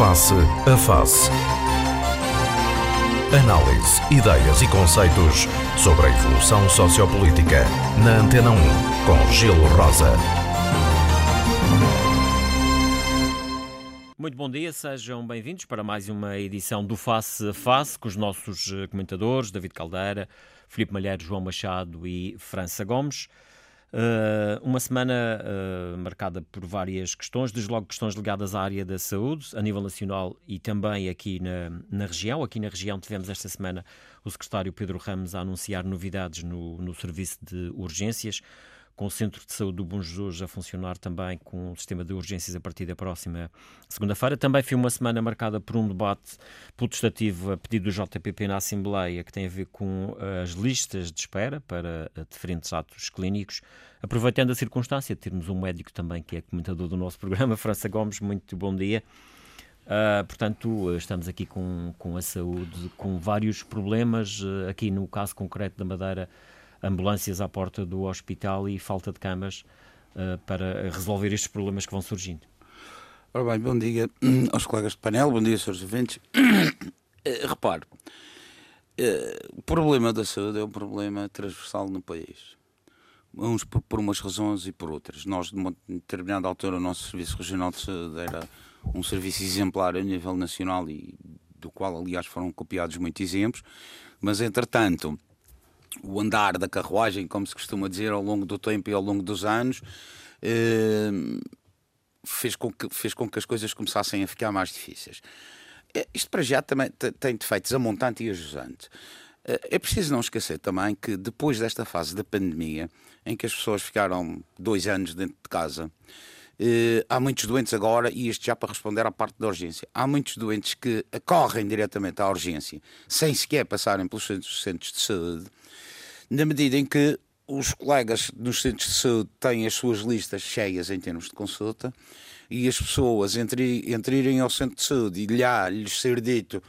Face a Face. Análise, ideias e conceitos sobre a evolução sociopolítica. Na Antena 1, com Gelo Rosa. Muito bom dia, sejam bem-vindos para mais uma edição do Face a Face com os nossos eh, comentadores David Caldeira, Filipe Malheiro, João Machado e França Gomes. Uh, uma semana uh, marcada por várias questões, desde logo questões ligadas à área da saúde, a nível nacional e também aqui na, na região. Aqui na região tivemos esta semana o secretário Pedro Ramos a anunciar novidades no, no serviço de urgências com o Centro de Saúde do Bom Jesus a funcionar também com o sistema de urgências a partir da próxima segunda-feira. Também foi uma semana marcada por um debate protestativo a pedido do JPP na Assembleia, que tem a ver com as listas de espera para diferentes atos clínicos. Aproveitando a circunstância de termos um médico também que é comentador do nosso programa, França Gomes, muito bom dia. Uh, portanto, estamos aqui com, com a saúde, com vários problemas. Uh, aqui no caso concreto da Madeira, ambulâncias à porta do hospital e falta de camas uh, para resolver estes problemas que vão surgindo. Ora bem, bom dia aos colegas de painel, bom dia, senhores ouvintes. Uh, repare, uh, o problema da saúde é um problema transversal no país. Uns por, umas razões e por outras. Nós, de uma determinada altura, o nosso Serviço Regional de Saúde era um serviço exemplar a nível nacional e do qual, aliás, foram copiados muitos exemplos, mas, entretanto, o andar da carruagem, como se costuma dizer, ao longo do tempo e ao longo dos anos, eh, fez, com que, fez com que as coisas começassem a ficar mais difíceis. Eh, isto para já também tem defeitos a montante e a jusante. Eh, é preciso não esquecer também que depois desta fase da pandemia, em que as pessoas ficaram dois anos dentro de casa, há muitos doentes agora, e isto já para responder à parte da urgência, há muitos doentes que correm diretamente à urgência, sem sequer passarem pelos centros de saúde, na medida em que os colegas nos centros de saúde têm as suas listas cheias em termos de consulta e as pessoas entre, entre irem ao centro de saúde e lhes ser dito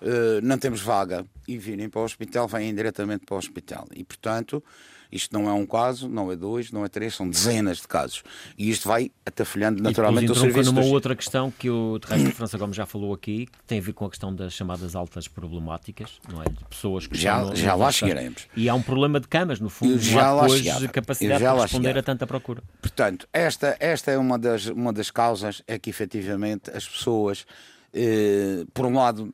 uh, não temos vaga e virem para o hospital, vêm diretamente para o hospital. E, portanto, isto não é um caso, não é dois, não é três, são dezenas de casos. E isto vai atafolhando naturalmente o serviço. numa dos... outra questão que o de resto França Gomes já falou aqui, que tem a ver com a questão das chamadas altas problemáticas, não é? De pessoas que já, no, já lá chegaremos. E há um problema de camas, no fundo, já há depois capacidade de responder a tanta procura. Portanto, esta, esta é uma das, uma das causas, é que efetivamente as pessoas eh, por um lado,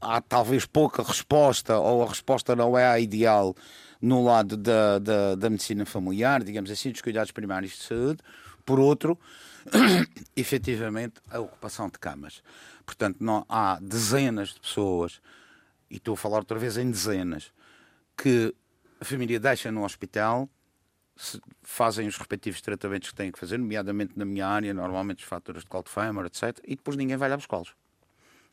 há talvez pouca resposta, ou a resposta não é a ideal no lado da, da, da medicina familiar, digamos assim, dos cuidados primários de saúde, por outro, efetivamente, a ocupação de camas. Portanto, não, há dezenas de pessoas, e estou a falar outra vez em dezenas, que a família deixa no hospital, fazem os respectivos tratamentos que têm que fazer, nomeadamente na minha área, normalmente os fatores de cold femer, etc., e depois ninguém vai lá buscá-los.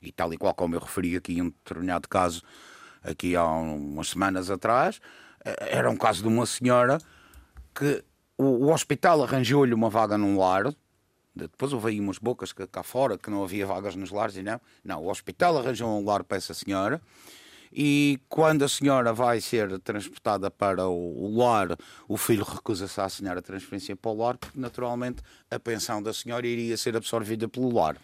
E tal e qual como eu referi aqui em um determinado caso, aqui há umas semanas atrás, eh, era um caso de uma senhora que o, o hospital arranjou-lhe uma vaga num lar. Depois houve aí umas bocas cá fora que não havia vagas nos lares e não. Não, o hospital arranjou um lar para essa senhora. E quando a senhora vai ser transportada para o lar, o filho recusa-se a assinar a transferência para o lar, porque naturalmente a pensão da senhora iria ser absorvida pelo lar.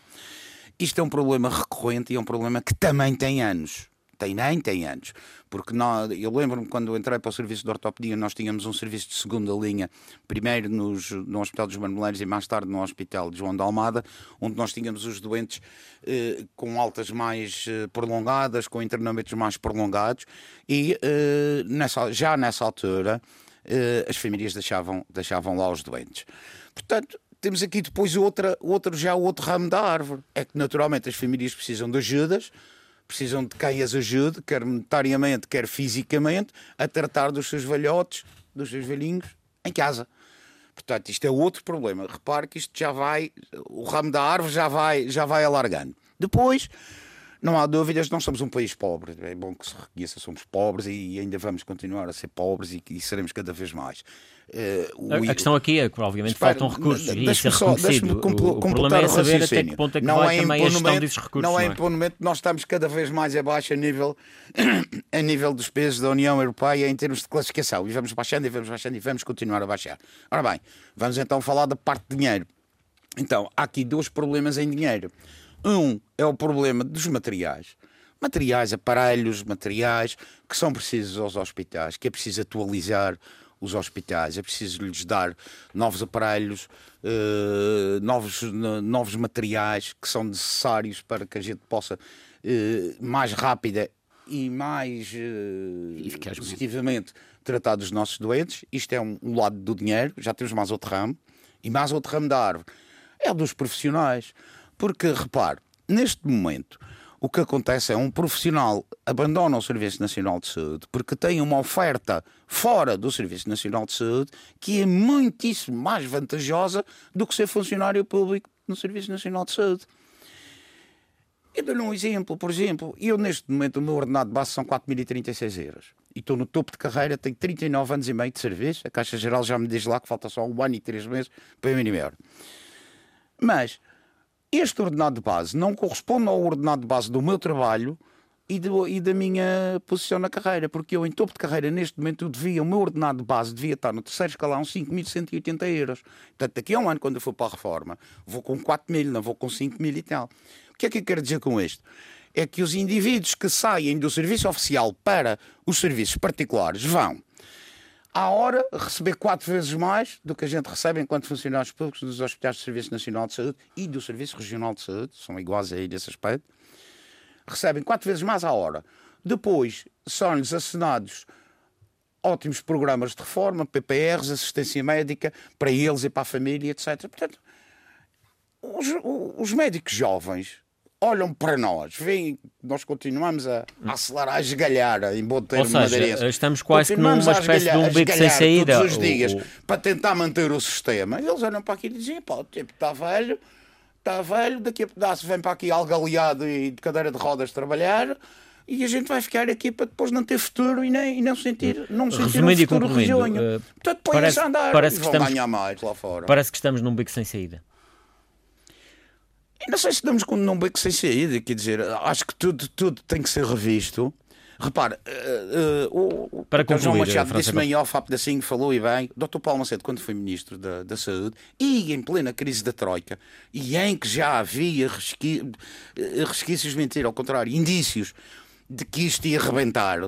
Isto é um problema recorrente e é um problema que também tem anos tem nem tem anos, porque nós, eu lembro-me quando entrei para o serviço de ortopedia, nós tínhamos um serviço de segunda linha, primeiro nos, no Hospital dos Marmeleiros e mais tarde no Hospital de João de Almada, onde nós tínhamos os doentes eh, com altas mais eh, prolongadas, com internamentos mais prolongados, e eh, nessa, já nessa altura eh, as famílias deixavam, deixavam lá os doentes. Portanto, temos aqui depois outra, outro, já outro ramo da árvore. É que naturalmente as famílias precisam de ajudas, precisam de quem as ajude, quer monetariamente, quer fisicamente, a tratar dos seus velhotes, dos seus velhinhos, em casa. Portanto, isto é outro problema. Repare que isto já vai, o ramo da árvore já vai, já vai alargando. Depois, não há dúvidas, nós somos um país pobre. É bom que se reconheça, somos pobres e ainda vamos continuar a ser pobres e, e seremos cada vez mais. Uh, a, a, questão aqui é que, obviamente, Espera, faltam recursos e isso é reconhecido. o, o problema é saber até que ponto é que não vai é também a gestão desses recursos. Não é, é imponimento, nós estamos cada vez mais abaixo a nível, a nível dos pesos da União Europeia em termos de classificação. E vamos baixando e vamos baixando e vamos continuar a baixar. Ora bem, vamos então falar da parte de dinheiro. Então, há aqui dois problemas em dinheiro. Um é o problema dos materiais. Materiais, aparelhos, materiais que são precisos aos hospitais, que é preciso atualizar os hospitais, é preciso lhes dar novos aparelhos, uh, novos, novos materiais que são necessários para que a gente possa uh, mais rápida e mais uh, positivamente tratar dos nossos doentes. Isto é um, um, lado do dinheiro, já temos mais outro ramo, e mais outro ramo da árvore. É dos profissionais. Porque, repare, neste momento, o que acontece é um profissional abandona o Serviço Nacional de Saúde porque tem uma oferta fora do Serviço Nacional de Saúde que é muitíssimo mais vantajosa do que ser funcionário público no Serviço Nacional de Saúde. Eu dou-lhe um exemplo, por exemplo, eu neste momento o meu ordenado de base são 4.036 euros e estou no topo de carreira, tenho 39 anos e meio de serviço, a Caixa Geral já me diz lá que falta só um ano e três meses para eu mínimo euro. Mas este ordenado de base não corresponde ao ordenado de base do meu trabalho e, do, e da minha posição na carreira, porque eu, em topo de carreira, neste momento, devia, o meu ordenado de base devia estar no terceiro escalão 5.180 euros. Portanto, daqui a um ano, quando eu for para a reforma, vou com 4 mil, não vou com 5 mil e tal. O que é que eu quero dizer com isto? É que os indivíduos que saem do serviço oficial para os serviços particulares vão à hora receber quatro vezes mais do que a gente recebe enquanto funcionários públicos dos hospitais do Serviço Nacional de Saúde e do Serviço Regional de Saúde, são iguais aí nesse aspecto, recebem quatro vezes mais à hora. Depois são-lhes assinados ótimos programas de reforma, PPRs, assistência médica para eles e para a família, etc. Portanto, os, os médicos jovens olham para nós, veem nós continuamos a, a acelerar, a esgalhar, em bom termo Ou seja, estamos quase que numa espécie de um beco sem saída. Todos os dias, o, para tentar manter o sistema. Eles olham para aqui e dizem, pá, o tempo está velho, está velho, daqui a pedaço vem para aqui algaleado e de cadeira de rodas trabalhar e a gente vai ficar aqui para depois não ter futuro e, nem, e não sentir, não sentir Resumindo um futuro risonho. Uh, Portanto, põe-se a andar parece que estamos, ganhar mais lá fora. Parece que estamos num beco sem saída. Não sei se damos com um beco sem saída, quer dizer, acho que tudo, tudo tem que ser revisto. Repara, uh, uh, o, Para concluir, João Machado disse-me em off, assim, falou e bem, o Dr. Paulo Macedo, quando foi Ministro da, da Saúde, e em plena crise da Troika, e em que já havia resqui, eh, resquícios, mentira, ao contrário, indícios de que isto ia arrebentar,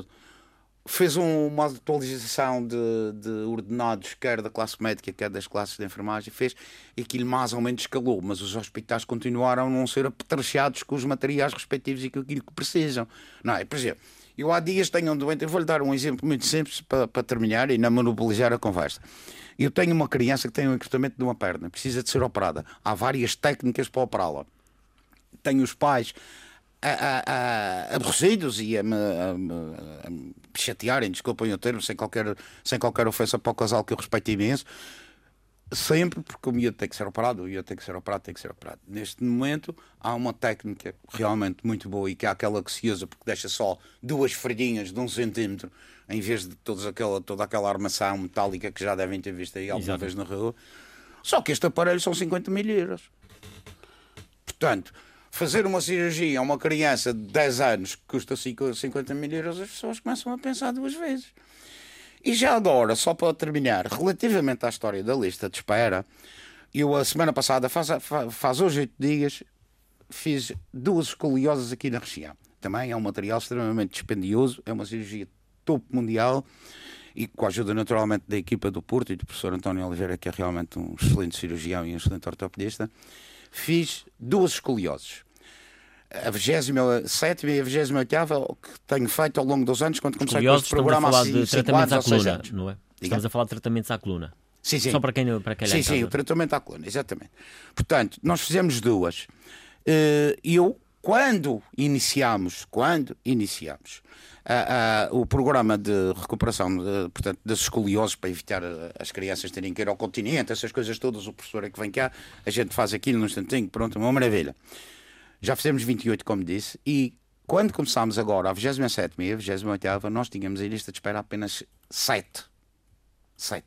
fez um, uma atualização de, de, ordenados, quer da classe médica, quer das classes de enfermagem, fez e aquilo mais ou menos escalou, mas os hospitais continuaram a não ser apetrechados com os materiais respectivos e com aquilo que precisam. Não é? Por exemplo, eu há dias tenho um doente, eu vou-lhe dar um exemplo muito simples para, para terminar e não monopolizar a conversa. Eu tenho uma criança que tem um encurtamento de uma perna, precisa de ser operada. Há várias técnicas para operá-la. Tenho os pais a, a, a, aborrecidos e a me, a, me chatearem, desculpem o termo, sem qualquer, sem qualquer ofensa para o casal que eu respeito imenso, sempre porque o miúdo tem que ser operado, o miúdo tem que ser operado, tem que ser operado. Neste momento há uma técnica realmente muito boa e que é aquela que se usa porque deixa só duas folhinhas de um centímetro em vez de todos aquela, toda aquela armação metálica que já devem ter visto aí alguma Exato. vez na rua. Só que este aparelho são 50 mil euros. Portanto, fazer uma cirurgia a uma criança de 10 anos que custa 50 mil euros, as pessoas começam a pensar duas vezes. E já agora, só para terminar, relativamente à história da lista de espera, eu a semana passada, faz, faz hoje oito dias, fiz duas escoliosas aqui na região. Também é um material extremamente dispendioso, é uma cirurgia topo mundial e com a ajuda naturalmente da equipa do Porto e do professor António Oliveira, que é realmente um excelente cirurgião e um excelente ortopedista, fiz duas escolioses a 27 e a 28 que tenho feito ao longo dos anos quando comecei com este programa estamos a falar de tratamentos à coluna, não é? Estamos a falar de tratamentos à coluna. Sim, sim. Só para quem, para quem Sim, sim, o tratamento à coluna, exatamente. Portanto, nós fizemos duas. Eh, eu, quando iniciamos, quando iniciamos uh, o programa de recuperação de, portanto, das escolioses para evitar as crianças terem que ir ao continente, essas coisas todas, o professor é que vem cá, a gente faz aquilo num instantinho, pronto, uma maravilha. Já fizemos 28, como disse, e quando começámos agora a 27 e a 28, nós tínhamos em lista de espera apenas 7. 7.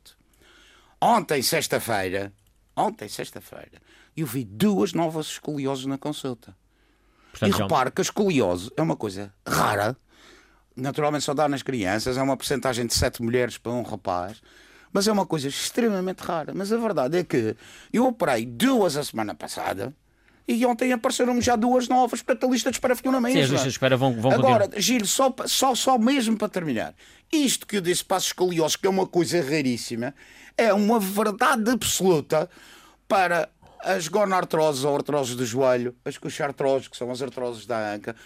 Ontem, sexta-feira, ontem, sexta-feira, eu vi duas novas escolioses na consulta. Portanto, e repare que a escoliose é uma coisa rara, naturalmente só dá nas crianças, é uma porcentagem de 7 mulheres para um rapaz, mas é uma coisa extremamente rara. Mas a verdade é que eu operei duas a semana passada e ontem apareceram já duas novas, para a lista de espera ficou na mesma. Sim, as listas de espera vão, vão Agora, continuar. Gil, só, só, só mesmo para terminar, isto que eu disse para as escoliose, que é uma coisa raríssima, é uma verdade absoluta para as gonartroses ou artroses do joelho, as cochartroses, que são as artroses da anca,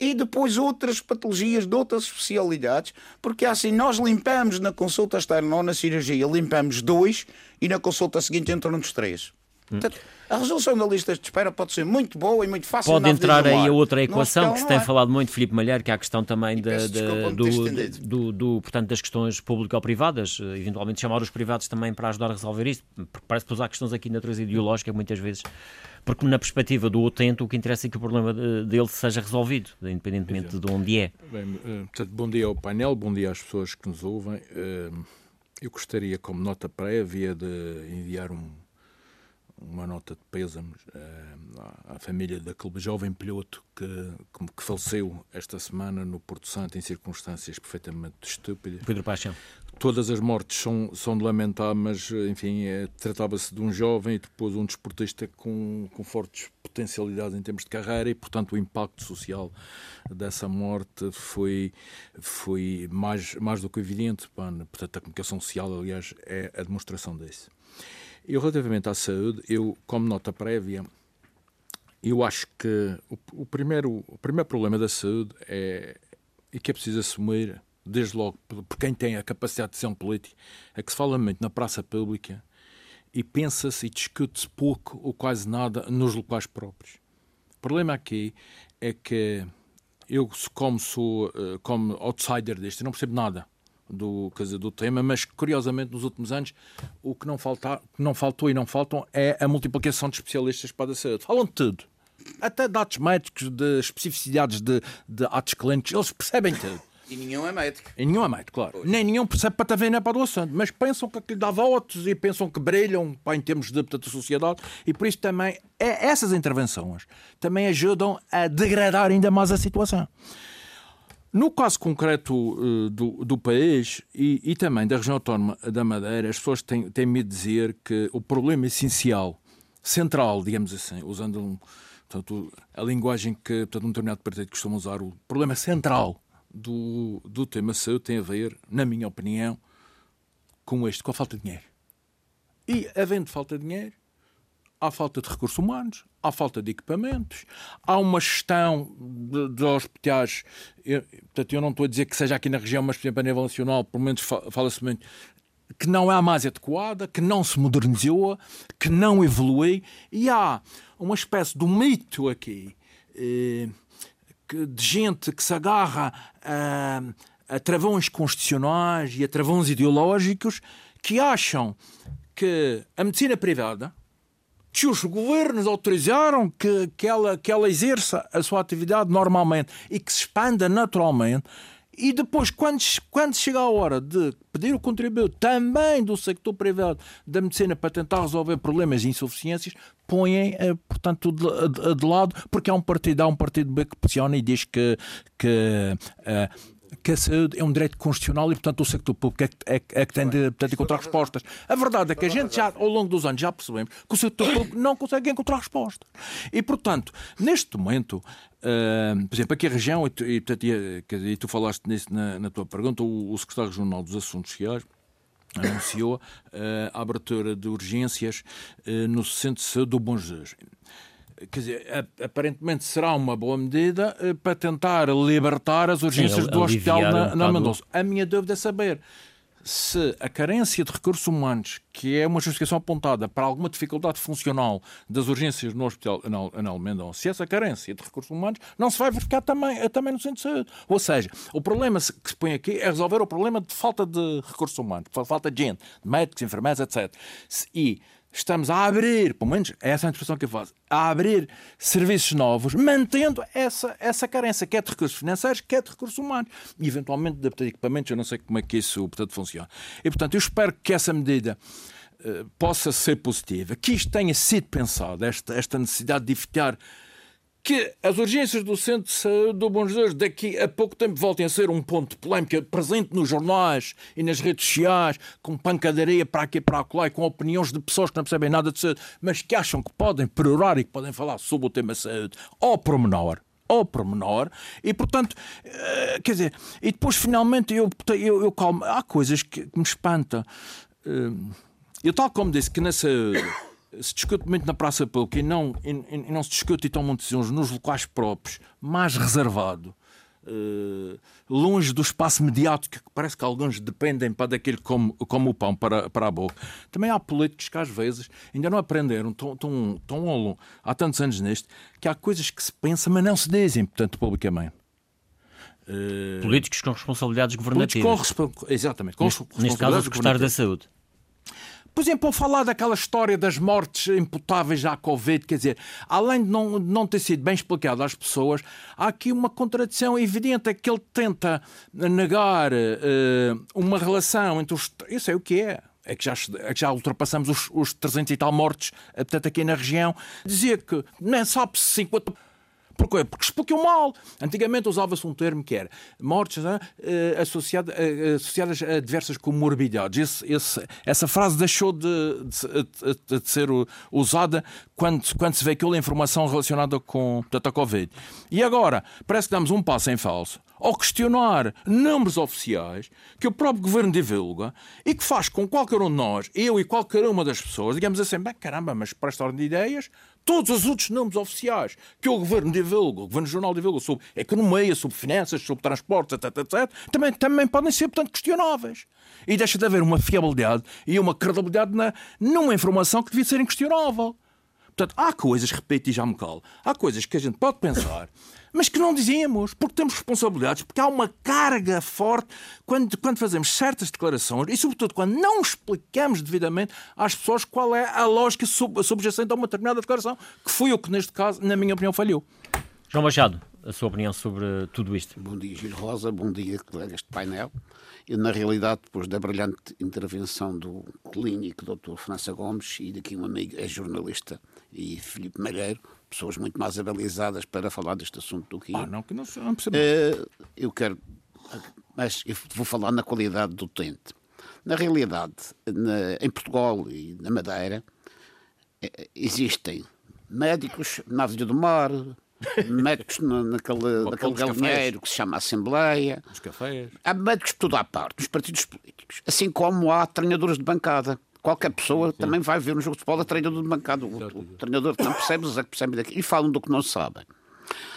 e depois outras patologias de outras especialidades, porque assim nós limpamos na consulta externa ou na cirurgia, limpamos dois e na consulta seguinte entram-nos três. Portanto, a resolução da lista de espera pode ser muito boa e muito fácil. Pode entrar aí a outra equação que se tem falado muito, Filipe Malheiro, que é a questão também da- da- do, do, do- portanto, das questões público-privadas, eh, eventualmente chamar os privados também para ajudar a resolver isto, porque parece que há questões aqui de natureza ideológica muitas vezes, porque na perspectiva do utente o que interessa é que o problema dele seja resolvido, independentemente de onde é. Bem, eh, portanto, bom dia ao painel, bom dia às pessoas que nos ouvem. Eh, Eu gostaria, como nota prévia, de enviar um- uma nota de pêsames eh, à- família daquele jovem piloto que, que- faleceu esta semana no Porto Santo em circunstâncias perfeitamente estúpidas. Pedro Paixão. Todas as mortes são, são de lamentar, mas, enfim, eh, tratava-se de um jovem e depois um desportista com, com fortes potencialidades em termos de carreira e, portanto, o impacto social dessa morte foi, foi mais, mais do que evidente. Portanto, a comunicação social, aliás, é a demonstração disso. E relativamente à saúde, eu, como nota prévia, eu acho que o, o primeiro, o primeiro problema da saúde é, e que é preciso assumir, desde logo, por quem tem a capacidade de decisão política, é que se fala muito na praça pública e pensa-se e discute-se pouco ou quase nada nos locais próprios. O problema aqui é que eu, como sou eh, como outsider deste, não percebo nada do, do tema, mas curiosamente nos últimos anos o que não, falta, não faltou e não faltam é a multiplicação de especialistas para a saúde. Falam de tudo. Até de atos médicos, de especificidades de, de atos clínicos, eles percebem tudo. E nenhum é médico. E nenhum é médico, claro. Nem nenhum percebe para também nem para o assunto, mas pensam que aquilo dá votos e pensam que brilham pá, em termos de portanto, sociedade e por isso também é, essas intervenções também ajudam a degradar ainda mais a situação. No caso concreto eh, do, do país e, e também da região autónoma da Madeira, as pessoas têm, têm me dizer que o problema essencial, central, digamos assim, usando um, portanto, a linguagem que portanto, um determinado partido costuma usar, o problema central do, do tema saúde tem a ver, na minha opinião, com este, com a falta de dinheiro. E, havendo falta de dinheiro, há falta de recursos humanos, há falta de equipamentos, há uma gestão de hospitais. Eu, portanto, eu não estou a dizer que seja aqui na região, mas, por exemplo, a nível nacional, pelo menos fa- fala-se muito que não é a mais adequada, que não se modernizou, que não evolui, e há uma espécie de mito aqui eh, de gente que se agarra a, a travões constitucionais e a travões ideológicos que acham que a medicina privada, que os governos autorizaram que, que, ela, que ela exerça a sua atividade normalmente e que se expanda naturalmente. E depois, quando, quando chega a hora de pedir o contributo também do sector privado da medicina para tentar resolver problemas e insuficiências, põem, eh, portanto, de, de- de lado, porque há um partido, há um partido B que pressiona e diz que, que eh, que a saúde é um direito constitucional e, portanto, o sector público é, que- é, é que tem de, portanto, encontrar respostas. A verdade é que a gente já, ao longo dos anos, já percebemos que o sector público não consegue encontrar respostas. E, portanto, neste momento, ah, por exemplo, aqui a região, e tu, e, portanto, e, e tu falaste nisso na, na tua pergunta, o, o secretário regional dos Assuntos Sociais anunciou ah, a abertura de urgências ah, no centro de saúde do Bom Jesus quer dizer, aparentemente será uma boa medida eh, para tentar libertar as urgências Sim, do hospital aliviar um na, na Mendonça. A minha dúvida é saber se a carência de recursos humanos, que é uma justificação apontada para alguma dificuldade funcional das urgências no hospital Anal, Anal Mendonça, se essa carência de recursos humanos não se vai verificar também, eh, também no centro de saúde. Ou seja, o problema que se põe aqui é resolver o problema de falta de recursos humanos, de falta de gente, de médicos, enfermeiros, etc. E estamos a abrir, pelo menos é essa a interpretação que eu faço, a abrir serviços novos, mantendo essa, essa carência, quer de recursos financeiros, quer de recursos humanos. E eventualmente de equipamentos, eu não sei como é que isso portanto, funciona. E portanto, eu espero que essa medida eh, possa ser positiva, que isto tenha sido pensado, esta, esta necessidade de evitar que as urgências do Centro de Saúde do Bom Jesus daqui a pouco tempo voltem a ser um ponto de polémica presente nos jornais e nas redes sociais, com pancadaria para aqui e para lá, e com opiniões de pessoas que não percebem nada de saúde, mas que acham que podem perorar e que podem falar sobre o tema saúde ao pormenor ao pormenor. E portanto eh, quer dizer e depois finalmente eu, eu, eu calmo. Há coisas que me espantam. Eh, eu tal como disse que nessa se discute muito na praça pública e não, e, e não se discute e tomam decisões nos locais próprios, mais reservado, uh, longe do espaço mediático, que parece que alguns dependem para daquele como, como o pão para, para a boca. Também há políticos que às vezes ainda não aprenderam, tão, tão, tão há tantos anos neste, que há coisas que se pensam, mas não se dizem, portanto, publicamente. Uh, políticos com responsabilidades governativas. Com, exatamente. Com neste, neste caso, gostar da saúde. Por exemplo, ao falar daquela história das mortes imputáveis à Covid, quer dizer, além de não, não ter sido bem explicado às pessoas, há aqui uma contradição evidente, é que ele tenta negar uh, uma relação entre os... Eu sei o que é, é que já, é que já ultrapassamos os, os 300 e tal mortes, eh, portanto, aqui na região. Dizia que nem sabe-se 50 Porquê? Porque expliqueu mal. Antigamente usava-se um termo que era mortes né, associadas, eh, associadas a diversas comorbidades. Esse, esse, essa frase deixou de, de, de, ser usada quando, quando se aquela informação relacionada com portanto, a Covid. E agora, parece que damos um passo em falso ao questionar números oficiais que o próprio governo divulga e que faz com qualquer um de nós, eu e qualquer uma das pessoas, digamos assim, bem, caramba, mas para esta ordem de ideias, todos os outros números oficiais que o governo divulga, o governo jornal divulga sobre economia, sobre finanças, sobre transportes, etc, etc, também, também podem ser, portanto, questionáveis. E deixa de haver uma fiabilidade e uma credibilidade na, numa informação que devia ser inquestionável. Portanto, há coisas, repito e já me calo, há coisas que a gente pode pensar mas que não dizíamos, porque temos responsabilidades, porque há uma carga forte quando, quando fazemos certas declarações e, sobretudo, quando não explicamos devidamente às pessoas qual é a lógica sub, subjacente a uma determinada declaração, que foi o que, neste caso, na minha opinião, falhou. João Machado, a sua opinião sobre tudo isto? Bom dia, Gil Rosa, bom dia, colegas de painel. Eu, na realidade, depois da brilhante intervenção do clínico Dr. França Gomes e daqui um amigo, é jornalista, e Filipe Malheiro, pessoas muito mais avalizadas para falar deste assunto do que eu. Ah, não, que não, não percebo. Uh, eu quero. Mas eu vou falar na qualidade do utente. Na realidade, na, em Portugal e na Madeira, eh, existem médicos na Avenida do Mar, médicos na, naquele, naquele galinheiro que se chama Assembleia. Os cafés. Há médicos de toda a parte, dos partidos políticos. Assim como há treinadores de bancada qualquer pessoa Sim. também vai ver um jogo de futebol a treinador de bancada. O, o, treinador que não percebe, os é que percebem daqui. E falam do que não sabem.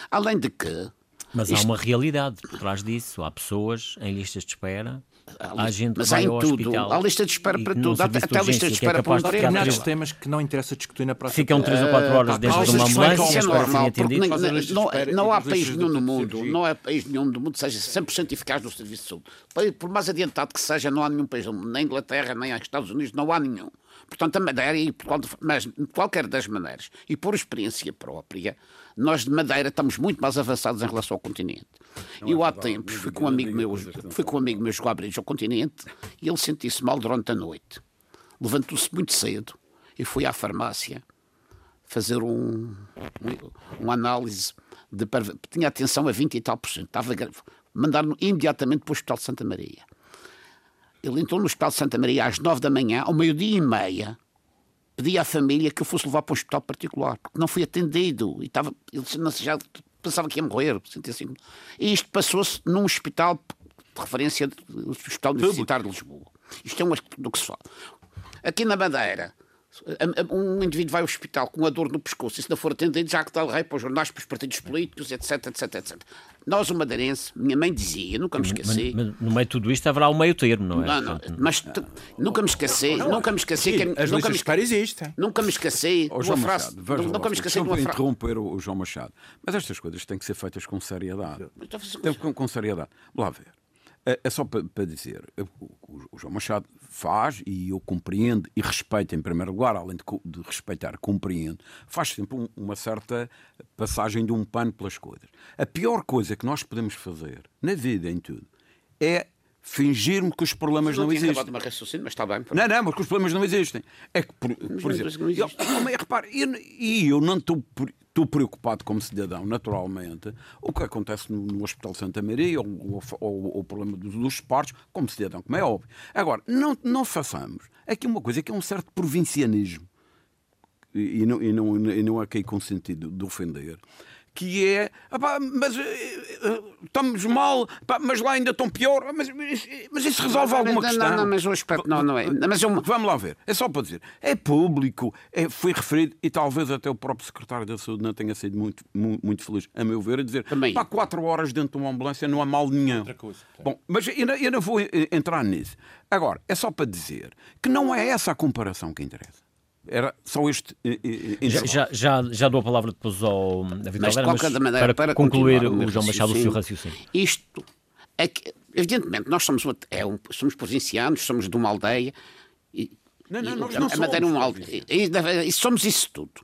Além de que. Mas isto... há uma realidade por trás disso. Há pessoas em listas de espera Há gente mas há em tudo. Há lista de espera para tudo. Até, até a lista de é espera é para um determinados temas que não interessa discutir na próxima. Ficam 3 ou 4 horas dentro de uma ambulância. Isso é normal, porque não, há país nenhum no mundo, não há país nenhum do mundo seja 100% eficaz no serviço de saúde. Por mais adiantado que seja, não há nenhum país, nem na Inglaterra, nem nos Estados Unidos, não há nenhum. Portanto, a Madeira, mas de qualquer das maneiras, e por experiência própria, nós de Madeira estamos muito mais avançados em relação ao continente. Não eu é há tempos fui com um amigo meu, fui com um amigo meu jogar bridge ao continente e ele sentiu-se mal durante a noite. Levantou-se muito cedo e foi à farmácia fazer um, um, uma análise de tinha atenção a 20 e tal por cento. Estava mandaram imediatamente para o Hospital de Santa Maria. Ele entrou no Hospital de Santa Maria às 9 da manhã, ao meio-dia e meia, pedia à família que eu fosse levar para um hospital particular, porque não fui atendido. E estava, ele já pensava que ia morrer. Assim. E isto passou-se num hospital de referência, o Hospital Universitário de Lisboa. Isto é um do que se fala. Aqui na Madeira, um indivíduo vai ao hospital com a dor no pescoço e se não for atendido já que dá rei para os jornais, para os partidos políticos, etc, etc, etc. Nós, o madeirense, minha mãe dizia, nunca me esqueci... Mas, mas, no meio de tudo isto haverá um meio termo, não é? Não, não, mas tu, nunca me esqueci, não, nunca me esqueci... Sim, que, as nunca me esqueci, existem. Nunca me esqueci oh, João frase... Machado, nunca me esqueci de uma frase... interromper o, o João Machado, mas estas coisas têm que ser feitas com seriedade. Com, com seriedade. Vamos lá ver. É, é só para, dizer, o João Machado faz, e eu compreendo e respeito em primeiro lugar, além de, respeitar, compreendo, faz sempre um, uma certa passagem de um pano pelas coisas. A pior coisa que nós podemos fazer, na vida, em tudo, é fingirmos que os problemas não, não existem. Uma raciocínio, mas está bem. Não, não, mas que os problemas não existem. É que, por, por exemplo, eu, repare, e eu, eu, não estou. Estou preocupado como cidadão, naturalmente, o que acontece no, no Hospital Santa Maria ou, o problema dos, dos esportes, como cidadão, como é óbvio. Agora, não, não façamos. Aqui uma coisa que é um certo provincianismo, e, e, não, e, não, e não é aqui com sentido de ofender, que é mas uh, estamos mal, mas lá ainda estão pior, mas, mas isso resolve alguma questão. Não, não, mas o aspecto não, não é. Mas eu... Vamos lá ver, é só para dizer, é público, é, foi referido e talvez até o próprio secretário da Saúde não tenha sido muito, muito, muito feliz, a meu ver, a dizer Também. pá, quatro horas dentro de uma ambulância não há mal nenhum. Coisa, Bom, mas eu, eu não vou entrar nisso. Agora, é só para dizer que não é essa a comparação que interessa. Era só este. Eh, eh, eh, já, já, já dou a palavra depois ao David mas, Caldeira, mas maneira, para, para concluir o João Machado o seu raciocínio. Isto é que, evidentemente, nós somos, é um, somos provincianos, somos de uma aldeia. E, não, não, nós não a, somos. uma aldeia, e, e somos isso tudo.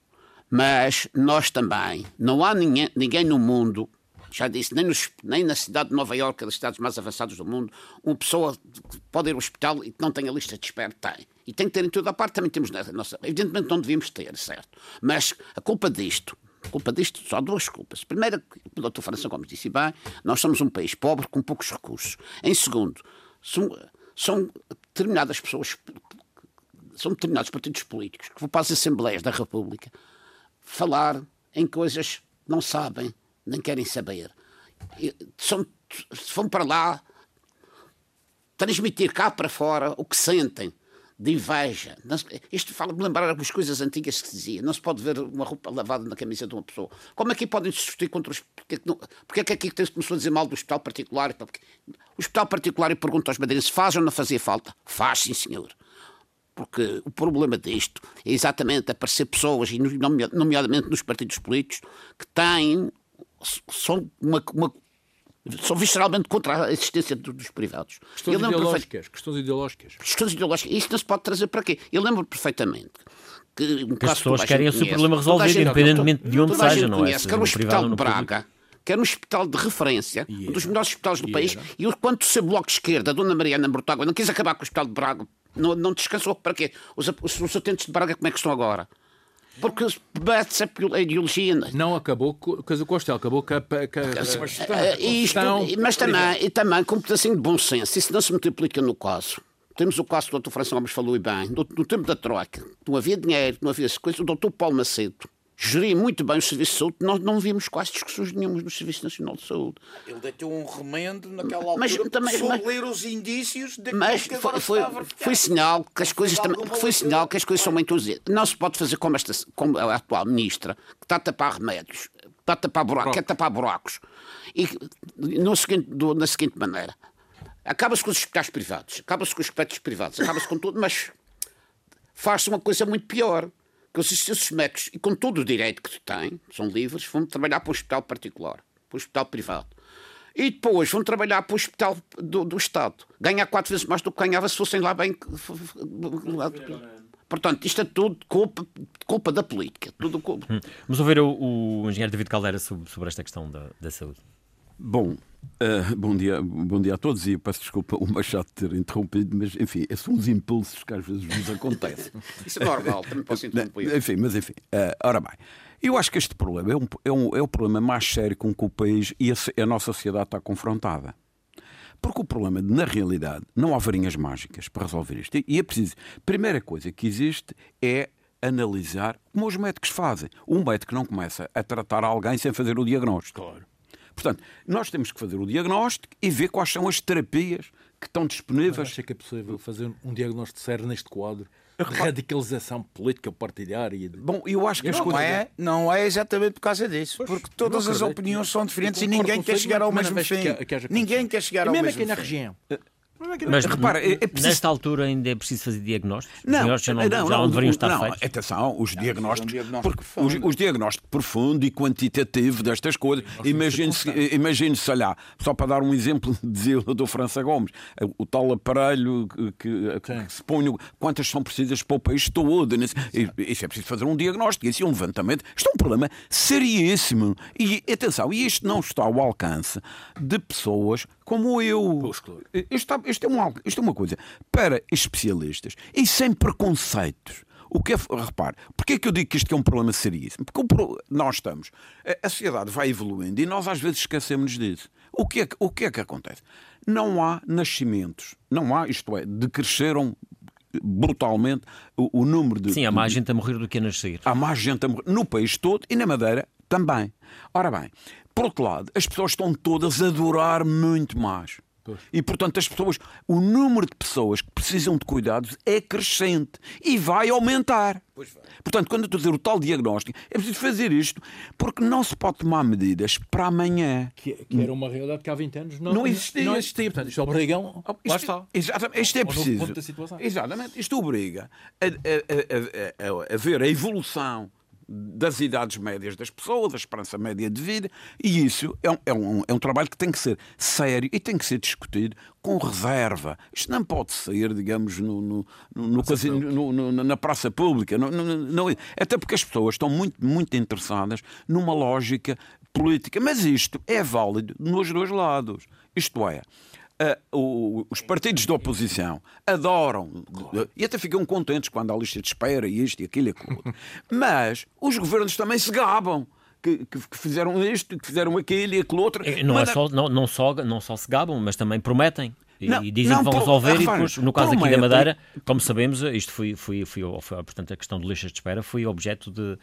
Mas nós também, não há ninguém, ninguém no mundo já disse, nem, nos, nem, na cidade de Nova Iorque, das cidades mais avançadas do mundo, uma pessoa pode ir ao hospital e que não tenha lista de espera. Tem. E tem que ter em toda a parte, também temos na nossa. Evidentemente não devíamos ter, certo? Mas a culpa disto, a culpa disto, só duas culpas. Primeiro, o Dr. França Gomes disse bem, nós somos um país pobre com poucos recursos. Em segundo, são, são determinadas pessoas, são determinados partidos políticos que vão para as Assembleias da República falar em coisas que não sabem, nem querem saber. São, vão para lá transmitir cá para fora o que sentem de inveja. Isto fala-me lembrar algumas coisas antigas que se dizia. Não se pode ver uma roupa lavada na camisa de uma pessoa. Como é que podem discutir contra os. Porque, é que aqui se começou a dizer mal do hospital particular? Porque... O hospital particular, e pergunto aos madeirenses, faz ou não fazia falta? Faz, sim, senhor. Porque o problema disto é exatamente aparecer pessoas, e nomeadamente nos partidos políticos, que têm. são uma, uma são visceralmente contra a existência dos privados. Questões ideológicas, perfeito... questões ideológicas. Questões ideológicas. Isso não se pode trazer para quê? Eu lembro perfeitamente que, um que as pessoas querem o seu problema resolvido, independentemente de onde seja, não é? Conhece, quer o Hospital de Braga, que era um hospital de referência, um dos melhores hospitais do país, e o quanto o seu bloco de esquerda, a dona Mariana Mortágua, não quis acabar com o Hospital de Braga, não, não descansou para quê? Os, os, os utentes de Braga como é que estão agora? Porque bate-se a ideologia. Não acabou com o Costel, acabou com a. Mas também, e também com um pedacinho de bom senso. Isso não se multiplica no caso. Temos o caso do Dr. François Gomes falou bem, no, no tempo da Troika, não havia dinheiro, não havia coisa. O Dr. Paulo Macedo geria muito bem o Serviço de Saúde, nós não vimos quase discussões nenhumas no Serviço Nacional de Saúde. Ele deitou um remendo naquela altura mas, também, mas, ler os indícios de mas que foi, foi, foi, sinal que as coisas também, foi sinal que as coisas são muito Não se pode fazer como, esta, como a atual ministra, que está a tapar remédios, está a tapar buracos, quer tapar buracos. E no seguinte, do, na seguinte maneira, acaba-se com os hospitais privados, acaba-se com os hospitais privados, acaba-se com tudo, mas faz-se uma coisa muito pior que os esses médicos, e com todo o direito que têm, são livres, vão trabalhar para o hospital particular, para o hospital privado. E depois vão trabalhar para o hospital do, do Estado. Ganhar quatro vezes mais do que ganhava se fossem lá bem. Portanto, isto é tudo culpa, culpa da política. Tudo culpa. Hum. Vamos ouvir o, o engenheiro David Caldeira sobre, sobre esta questão da, da saúde. Bom, uh, bom, dia, bom dia a todos e eu peço desculpa o Machado ter interrompido, mas enfim, são os impulsos que às vezes nos acontecem. Isso é normal, também posso interromper. Enfim, mas enfim, uh, ora bem, eu acho que este problema é, um, é, um, é o problema mais sério com que o país e a, a nossa sociedade está confrontada. Porque o problema, na realidade, não há varinhas mágicas para resolver isto. E é preciso. A primeira coisa que existe é analisar como os médicos fazem. Um médico não começa a tratar alguém sem fazer o diagnóstico. Claro. Portanto, nós temos que fazer o diagnóstico e ver quais são as terapias que estão disponíveis. Mas acha que é possível fazer um diagnóstico sério neste quadro? radicalização política partidária. Bom, eu acho que as não coisas. É, não é exatamente por causa disso. Pois, porque todas as opiniões são diferentes e ninguém quer chegar ao mesmo fim. Ninguém quer chegar ao mesmo fim. Mesmo aqui na região. Mas repara, é, é preciso... nesta altura ainda é preciso fazer diagnósticos? Não, os diagnósticos já não, não, já não deveriam estar não, feitos? Atenção, os diagnósticos, um diagnóstico porque os, os diagnósticos profundo e quantitativo destas coisas, imagine-se, imagine sei lá, só para dar um exemplo, dizia o do França Gomes, o tal aparelho que, que se põe, quantas são precisas para o país todo, isso é preciso fazer um diagnóstico, isso é um levantamento, isto é um problema seríssimo. E atenção, e isto não está ao alcance de pessoas como eu. Isto, isto, é uma, isto é uma coisa para especialistas e sem preconceitos. O que é, repare, porquê é que eu digo que isto é um problema seríssimo? Porque nós estamos, a, sociedade vai evoluindo e nós às vezes esquecemos disso. O que, é, o que é que acontece? Não há nascimentos, não há, isto é, decresceram brutalmente o, o número de. Sim, há mais de, gente a morrer do que a nascer. Há mais gente a morrer no país todo e na Madeira também. Ora bem, por outro lado, as pessoas estão todas a adorar muito mais. Pois. E, portanto, as pessoas, o número de pessoas que precisam de cuidados é crescente e vai aumentar. Vai. Portanto, quando eu estou a dizer o tal diagnóstico, é preciso fazer isto, porque não se pode tomar medidas para amanhã. Que, que era uma realidade que há 20 anos não, não existia. Não existia. Portanto, isto obriga. Isto, lá está. Exatamente, isto é preciso. Exatamente. Isto obriga a, a, a, a ver a evolução das idades médias das pessoas, da esperança média de vida, e isso é um, é, um, é um trabalho que tem que ser sério e tem que ser discutido com reserva. Isto não pode sair, digamos, no, no, no, no na praça pública. Não, até porque as pessoas estão muito, muito interessadas numa lógica política. Mas isto é válido nos dois lados. Isto é, Uh, os partidos da oposição adoram claro. e até ficam contentes quando há lista de espera e isto e aquilo e aquilo. Mas os governos também se gabam. Que, que, fizeram isto, que fizeram aquilo e aquilo outro. Não, mas, é só, não, não, só, não só se gabam, mas também prometem. E, não, dizem não, que vão resolver e depois, no caso aqui da Madeira, como sabemos, isto foi, foi, foi, foi, portanto, a questão de listas de espera foi objeto de,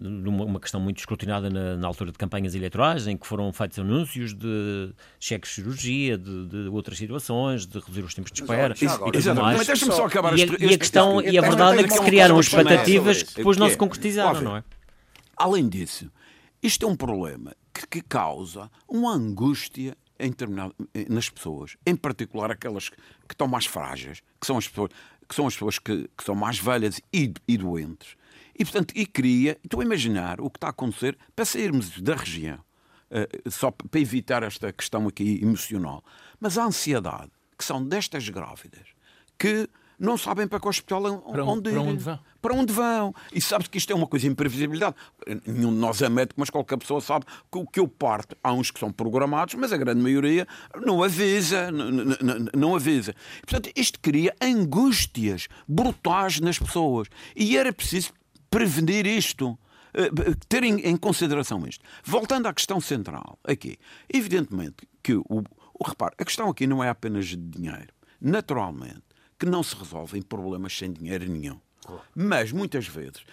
numa questão muito escrutinada na, na, altura de campanhas eleitorais, em que foram feitos anúncios de cheques de cirurgia, de, de outras situações, de reduzir os tempos de espera e, mais. Mas deixa-me só acabar e, este, e a questão e a verdade é que se criaram expectativas que depois não se concretizaram, não é? Além disso, isto é um problema que, que causa uma angústia em nas pessoas, em particular aquelas que estão mais frágeis, que são as pessoas que são as pessoas que, que são mais velhas e, e doentes e, portanto, e queria, estou a imaginar o que está a acontecer para sairmos da região, uh, só para evitar esta questão aqui emocional. Mas a ansiedade, que são destas grávidas, que não sabem para que hospital para onde, ir. Para onde vão. Para onde vão. E sabes que isto é uma coisa de imprevisibilidade. Nenhum de nós é médico, mas qualquer pessoa sabe que o que eu parto, há uns que são programados, mas a grande maioria não avisa. Não, não, não avisa. Portanto, isto cria angústias brutais nas pessoas. E era preciso prevenir isto. Eh, ter em, consideração isto. Voltando à questão central, aqui, evidentemente que o, o repare, a questão aqui não é apenas de dinheiro. Naturalmente que não se resolvem problemas sem dinheiro nenhum. Mas muitas vezes,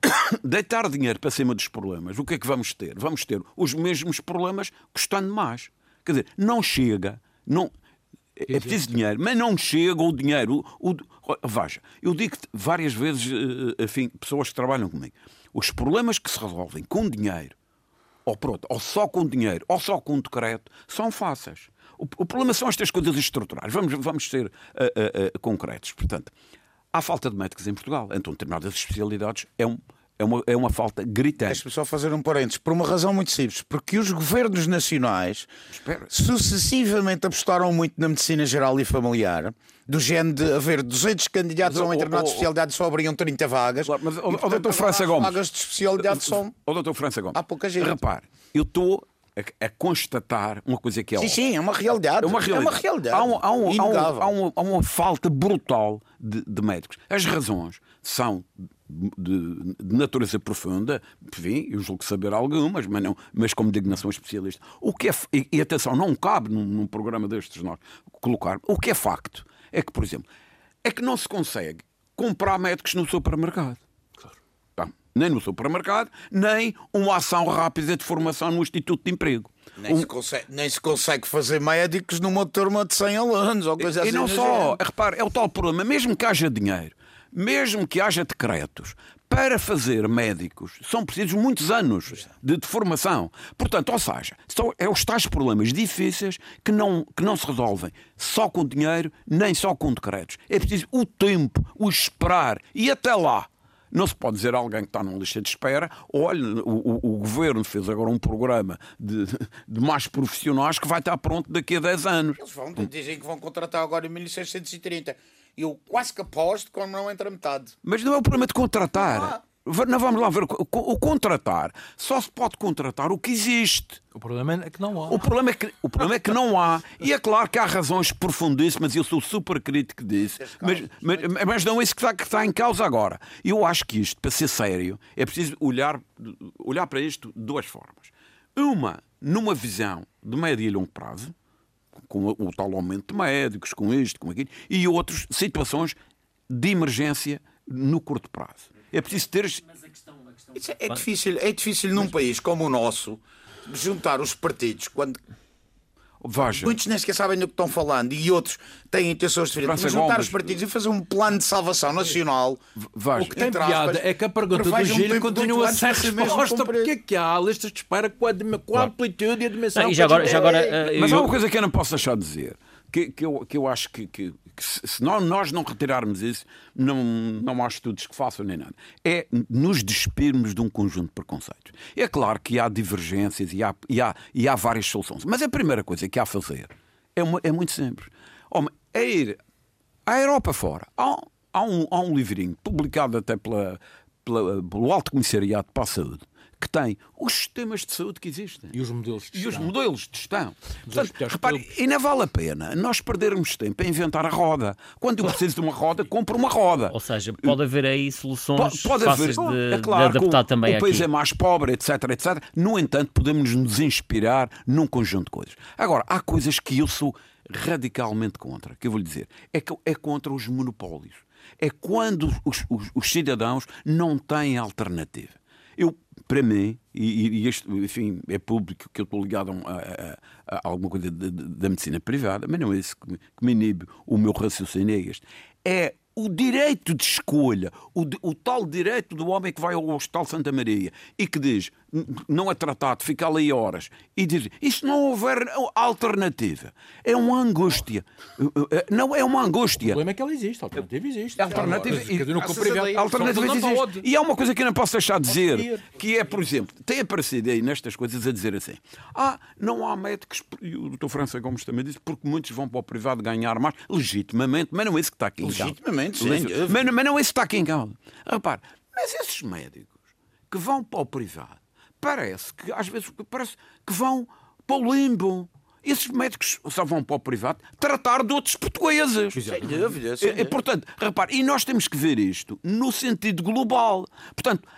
deitar dinheiro para cima dos problemas, o que é que vamos ter? Vamos ter os mesmos problemas custando mais. Quer dizer, não chega, não, é preciso dinheiro, mas não chega o dinheiro. O, o, veja, eu digo várias vezes, eh, enfim, pessoas que trabalham comigo, os problemas que se resolvem com dinheiro, ou, pronto, ou só com dinheiro, ou só com decreto, são fáceis. O, o problema são estas coisas estruturais. Vamos, vamos ser uh, uh, uh, concretos. Portanto, há falta de médicos em Portugal. Então, determinadas especialidades é um, é uma, é uma falta gritante. Deixa-me só fazer um parênteses, por uma razão muito simples, porque os governos nacionais Espera. sucessivamente apostaram muito na medicina geral e familiar, do género de haver 200 candidatos mas, a uma determinada especialidade só abriam 30 vagas. Claro, mas, o doutor França Gomes. vagas de especialidade são. O doutor França Gomes. Há pouca gente. Repare, eu estou a, a, constatar uma coisa que é Sim, sim, é uma realidade. É uma realidade. É uma realidade. Há, um, há, um, há, um, há, um, há, uma falta brutal de, de médicos. As razões são de, de, natureza profunda, enfim, eu julgo saber algumas, mas, não, mas como dignação especialista. O que é, e, e atenção, não cabe num, num, programa destes nós colocar. O que é facto é que, por exemplo, é que não se consegue comprar médicos no supermercado. Claro. nem no supermercado, nem uma ação rápida de formação no Instituto de Emprego. Nem, um... se consegue, nem se consegue fazer médicos numa turma de 100 alunos ou coisa e, assim. E não só, repare, é o tal problema, mesmo que haja dinheiro mesmo que haja decretos para fazer médicos, são precisos muitos anos de, de formação. Portanto, ou seja, são é os tais problemas difíceis que não, que não se resolvem só com dinheiro, nem só com decretos. É preciso o tempo, o esperar e até lá. Não se pode dizer a alguém que está numa lista de espera, olha, o, o, o governo fez agora um programa de, de, mais profissionais que vai estar pronto daqui a 10 anos. Eles vão, dizem que vão contratar agora em 1630 eu quase que aposto que não entra metade. Mas não é o problema de contratar. não vamos lá ver. O contratar só se pode contratar o que existe. O problema é que não há. O problema é que, o problema é que não há. E é claro que há razões profundíssimas, e eu sou super crítico disso, mas, mas, mas não é isso que está, que está em causa agora. Eu acho que isto, para ser sério, é preciso olhar, olhar para isto de duas formas. Uma, numa visão de médio e longo prazo, com o, tal aumento de médicos, com isto, com aquilo, e outras situações de emergência no curto prazo. É preciso ter. É, é difícil, é difícil num país como o nosso juntar os partidos quando Veja. Muitos nem sequer sabem do que estão falando e outros têm intenções diferentes. Mas juntar os partidos e fazer um plano de salvação nacional. Veja. O que tem piada é que a pergunta do Gil continua sem resposta. Porque é que há listas de espera com a, com a amplitude e a dimensão? e já agora, já agora, uh, Mas há uma coisa que eu não posso deixar de dizer. Que, que, eu, que eu acho que, que, que se nós não retirarmos isso, não, não há estudos que façam nem nada. É nos despirmos de um conjunto de preconceitos. É claro que há divergências e há, e há, e há várias soluções, mas a primeira coisa que há a fazer é, uma, é muito simples. Homem, é ir à Europa fora. Há, há, um, há um livrinho publicado até pela, pela, pelo Alto Comissariado para a Saúde que tem os sistemas de saúde que existem. E os modelos de gestão. E os modelos de gestão. Portanto, repare, e não vale a pena nós perdermos tempo a inventar a roda. Quando eu preciso de uma roda, compro uma roda. Ou seja, pode haver aí soluções pode, fáceis haver, de, é claro, de adaptar o, também o aqui. O país é mais pobre, etc, etc. No entanto, podemos nos inspirar num conjunto de coisas. Agora, há coisas que eu sou radicalmente contra, que eu vou lhe dizer. É, que, é contra os monopólios. É quando os, os, os cidadãos não têm alternativa. Eu para mim, e, e este, enfim, é público que eu estou ligado a, a, a, alguma coisa da medicina privada, mas não é isso que me, que me inibe o meu raciocínio, é este. É o direito de escolha, o, o, tal direito do homem que vai ao Hospital Santa Maria e que diz, não é tratado, fica ali horas, e diz, e se não houver alternativa? É uma angústia. Não é uma angústia. O problema é que ela existe, a alternativa existe. A alternativa, e, alternativa existe. E há uma coisa que eu não posso deixar de dizer, que é, por exemplo, tem aparecido aí nestas coisas a dizer assim, ah, não há médicos, e o Dr. França Gomes também disse, porque muitos vão para o privado ganhar mais, legitimamente, mas não é isso que está aqui. Legitimamente sim. Mas, mas não é isso que está aqui em causa. Repare, mas esses médicos que vão para o privado, parece que às vezes parece que vão para o limbo. Esses médicos só vão para o privado tratar de outros portugueses. Sem dúvida. Sem e, portanto, repare, e nós temos que ver isto no sentido global. Portanto,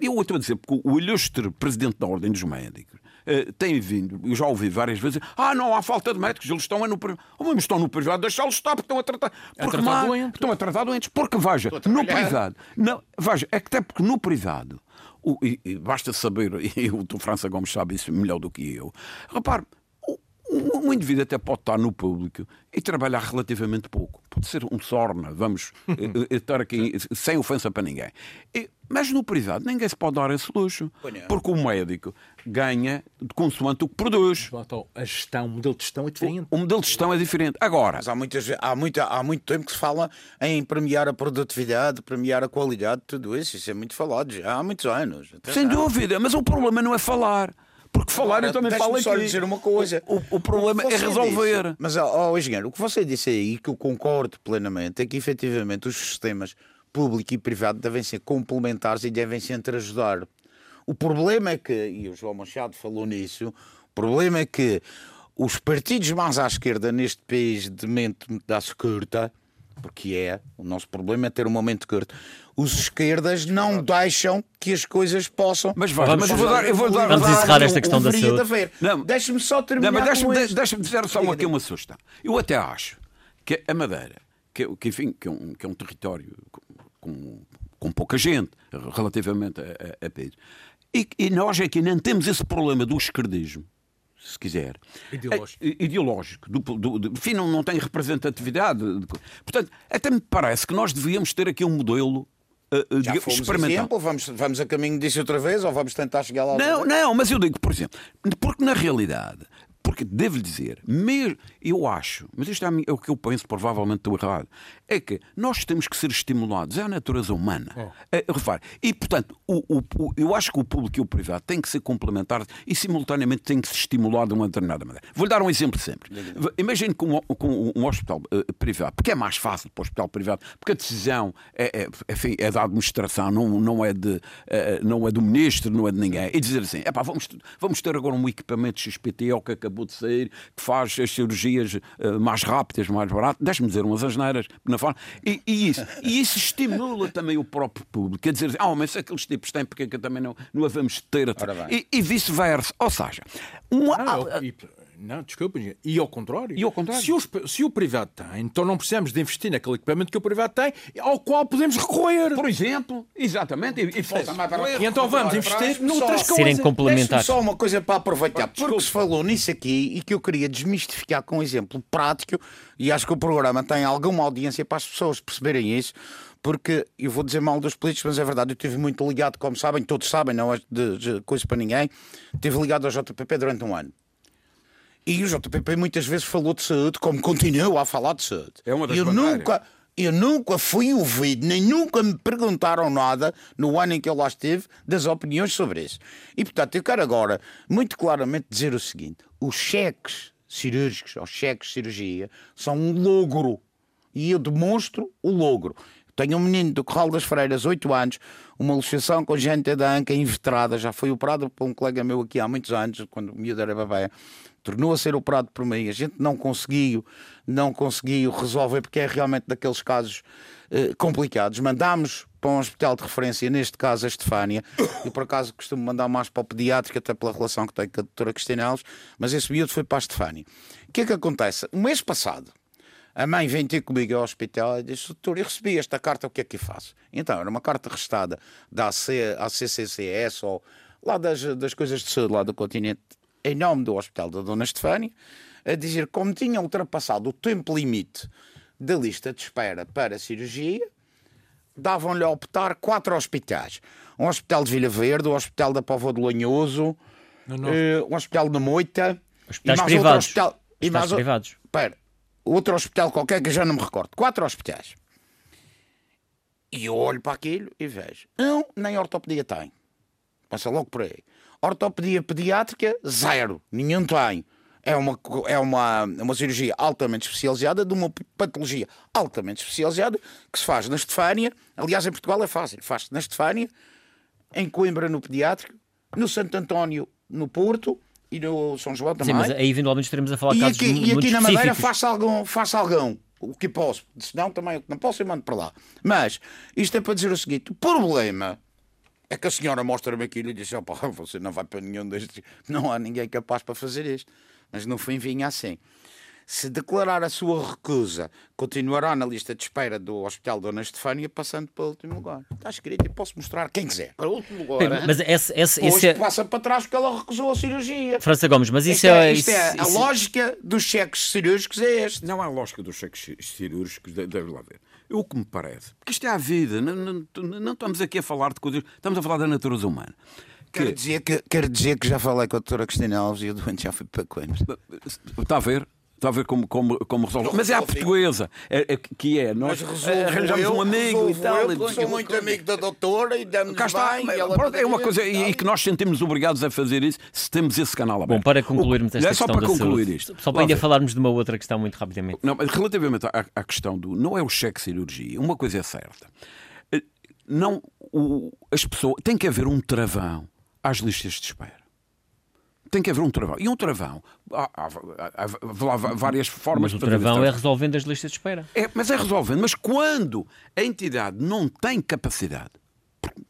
eu estou a dizer, porque o ilustre presidente da Ordem dos Médicos uh, tem vindo, eu já ouvi várias vezes, ah, não há falta de médicos, eles estão no privado. Oh, mas estão no privado, deixá-los estar, porque estão a tratar. Porque, a tratar doentes. Estão a tratar doentes. Porque, veja, no privado, não, veja, é que até porque no privado, o, e, e basta saber, e o do França Gomes sabe isso melhor do que eu, repare, um indivíduo até pode estar no público e trabalhar relativamente pouco. Pode ser um sorna, vamos eh, eh, estar aqui sem ofensa para ninguém. E, mas no privado ninguém se pode dar esse luxo. Porque o médico ganha de consoante o que produz. A gestão, o modelo de gestão é diferente. O, o modelo de gestão é diferente. Agora. Mas há, muitas, há, muito, há muito tempo que se fala em premiar a produtividade, premiar a qualidade, tudo isso. Isso é muito falado já há muitos anos. Sem dúvida, mas o problema não é falar. Porque falar eu também falo aqui. só dizer uma coisa. O, o, o problema é resolver. Disse, mas, ó, oh, engenheiro, o que você disse aí, que eu concordo plenamente, é que efetivamente os sistemas público e privado devem ser complementares e devem se entreajudar. O problema é que, e o João Machado falou nisso, o problema é que os partidos mais à esquerda neste país de mente da esquerda, porque é, o nosso problema é ter um momento curto, os esquerdas não deixam que as coisas possam. Mas, vai, mas eu vou dar, eu vou dar, vamos encerrar esta questão da saúde. Deixa-me só terminar. Não, deixa-me deixa dizer só aqui uma sugestão. Eu até acho que a Madeira, que, que enfim, que é, um, que é um território com, com pouca gente relativamente a, a, a país, e, e nós aqui não temos esse problema do esquerdismo se quiser. Ideológico. É, ideológico. Do, do, do, enfim, não, não tem representatividade. Portanto, até me parece que nós devíamos ter aqui um modelo uh, Já fomos exemplo, vamos, vamos a caminho disso outra vez ou vamos tentar chegar lá? Não, não, mas eu digo, por exemplo, porque na realidade Porque devo dizer, mesmo, eu acho, mas isto é, é o que eu penso, provavelmente estou errado, é que nós temos que ser estimulados, é a natureza humana. É, repare, e portanto, o, o, o, eu acho que o público e o privado têm que ser complementares e simultaneamente têm que se estimular de uma determinada maneira. Vou-lhe dar um exemplo sempre. Imagine com, com um hospital uh, privado, porque é mais fácil para o hospital privado, porque a decisão é, é, enfim, é da administração, não, não, é de, uh, não é do ministro, não é de ninguém. E dizer assim, vamos, vamos ter agora um equipamento XPTO que acabou de sair, que faz as cirurgias uh, mais rápidas, mais baratas. Deixe-me dizer umas asneiras na forma. E, e, isso, e isso estimula também o próprio público. Quer dizer, ah, mas se aqueles tipos têm, porque é que também não, não a vamos ter? E, e vice-versa. Ou seja, uma. Não, eu, não, desculpa. E ao contrário. E ao contrário. Se, os, se, o privado tem, então não precisamos de investir naquele equipamento que o privado tem, ao qual podemos recorrer. Por exemplo, exatamente. E, e, e então vamos investir noutras coisas. Serem complementares. Só uma coisa para aproveitar, porque se falou nisso aqui e que eu queria desmistificar com um exemplo prático, e acho que o programa tem alguma audiência para as pessoas perceberem isso porque eu vou dizer mal dos políticos, mas é verdade, eu estive muito ligado, como sabem, todos sabem, não é de, de coisa para ninguém, estive ligado ao JPP durante um ano. E o JPP muitas vezes falou de saúde, como continua a falar de saúde. É uma das eu nunca, eu nunca fui ouvido, nem nunca me perguntaram nada no ano em que eu lá estive das opiniões sobre isso. E portanto, eu quero agora muito claramente dizer o seguinte: os cheques cirúrgicos, ou cheques de cirurgia, são um logro. E eu demonstro o logro. Tenho um menino do Corral das Freiras, 8 anos, uma luxação congénita da anca inveterada, já foi operado por um colega meu aqui há muitos anos, quando o miúdo era bebê tornou a ser operado por mim, a gente não conseguiu, não conseguiu resolver porque é realmente daqueles casos eh, complicados. Mandámos para um hospital de referência, neste caso a Estefânia, e por acaso costumo mandar mais para o pediátrico, até pela relação que tenho com a doutora Cristina Alves, mas esse miúdo foi para a Estefânia. O que é que acontece? O mês passado, a mãe vem ter comigo ao hospital e disse: Doutor, eu recebi esta carta, o que é que eu faço? Então, era uma carta restada da AC, ACCCS ou lá das, das coisas de saúde lá do continente em nome do Hospital da Dona Estefânia, a dizer como tinha ultrapassado o tempo limite da lista de espera para cirurgia, davam-lhe a optar quatro hospitais. Um hospital de Vila Verde, um hospital da Póvoa de Lanhoso, uh, um hospital de Moita... Hospitais e mais privados. Outro hospital, e mais privados. Pera, outro hospital qualquer que eu já não me recordo. Quatro hospitais. E eu olho para aquilo e vejo. Um, nem ortopedia tem. Passa logo por aí. Ortopedia pediátrica, zero. Nenhum tem. É uma, é uma, uma cirurgia altamente especializada, de uma patologia altamente especializada, que se faz na Estefânia. Aliás, em Portugal é fácil. Faz-se na Estefânia, em Coimbra, no pediátrico, no Santo António, no Porto e no São João também. Sim, mas aí eventualmente estaremos a falar de casos aqui, muito E aqui na Madeira faça algum, faça algum. O que posso. Se não, também não posso, eu mando para lá. Mas isto é para dizer o seguinte: o problema é que a senhora mostra-me aquilo e diz: opa, você não vai para nenhum destes, não há ninguém capaz para fazer isto. Mas no fim vinha assim. Se declarar a sua recusa, continuará na lista de espera do Hospital Dona Estefânia, passando para o último lugar. Está escrito e posso mostrar quem quiser. Para o último lugar. mas esse, esse, esse é... passa para trás porque ela recusou a cirurgia. França Gomes, mas isso isto é. é, isto é a lógica dos cheques cirúrgicos é este. Não há lógica dos cheques cirúrgicos, deve lá ver. O que me parece. Porque isto é a vida. Não, não, não, estamos aqui a falar de coisas. Estamos a falar da natureza humana. Que... Quero, dizer que, quero dizer que já falei com a doutora Cristina Alves e o doente já foi para Coimbra. Está a ver? Está a ver como, como, como resolve. Mas é a portuguesa, é, é, que é. Nós arranjamos um amigo e tal. Eu sou muito amigo da doutora e damos Cá está, bem. é uma coisa e, e, que nós sentimos obrigados a fazer isso se temos esse canal aberto. Bom, para concluirmos esta é só para concluir saúde, isto. Só para ainda falarmos de uma outra questão muito rapidamente. Não, relativamente à, à questão do. Não é o cheque cirurgia. Uma coisa é certa. Eh, não, o, as pessoas. Tem que haver um travão às listas de espera tem que haver um travão. E um travão, há, há, há, há várias formas mas de fazer. o travão é resolvendo as listas de espera. É, mas é resolvendo. Mas quando a entidade não tem capacidade,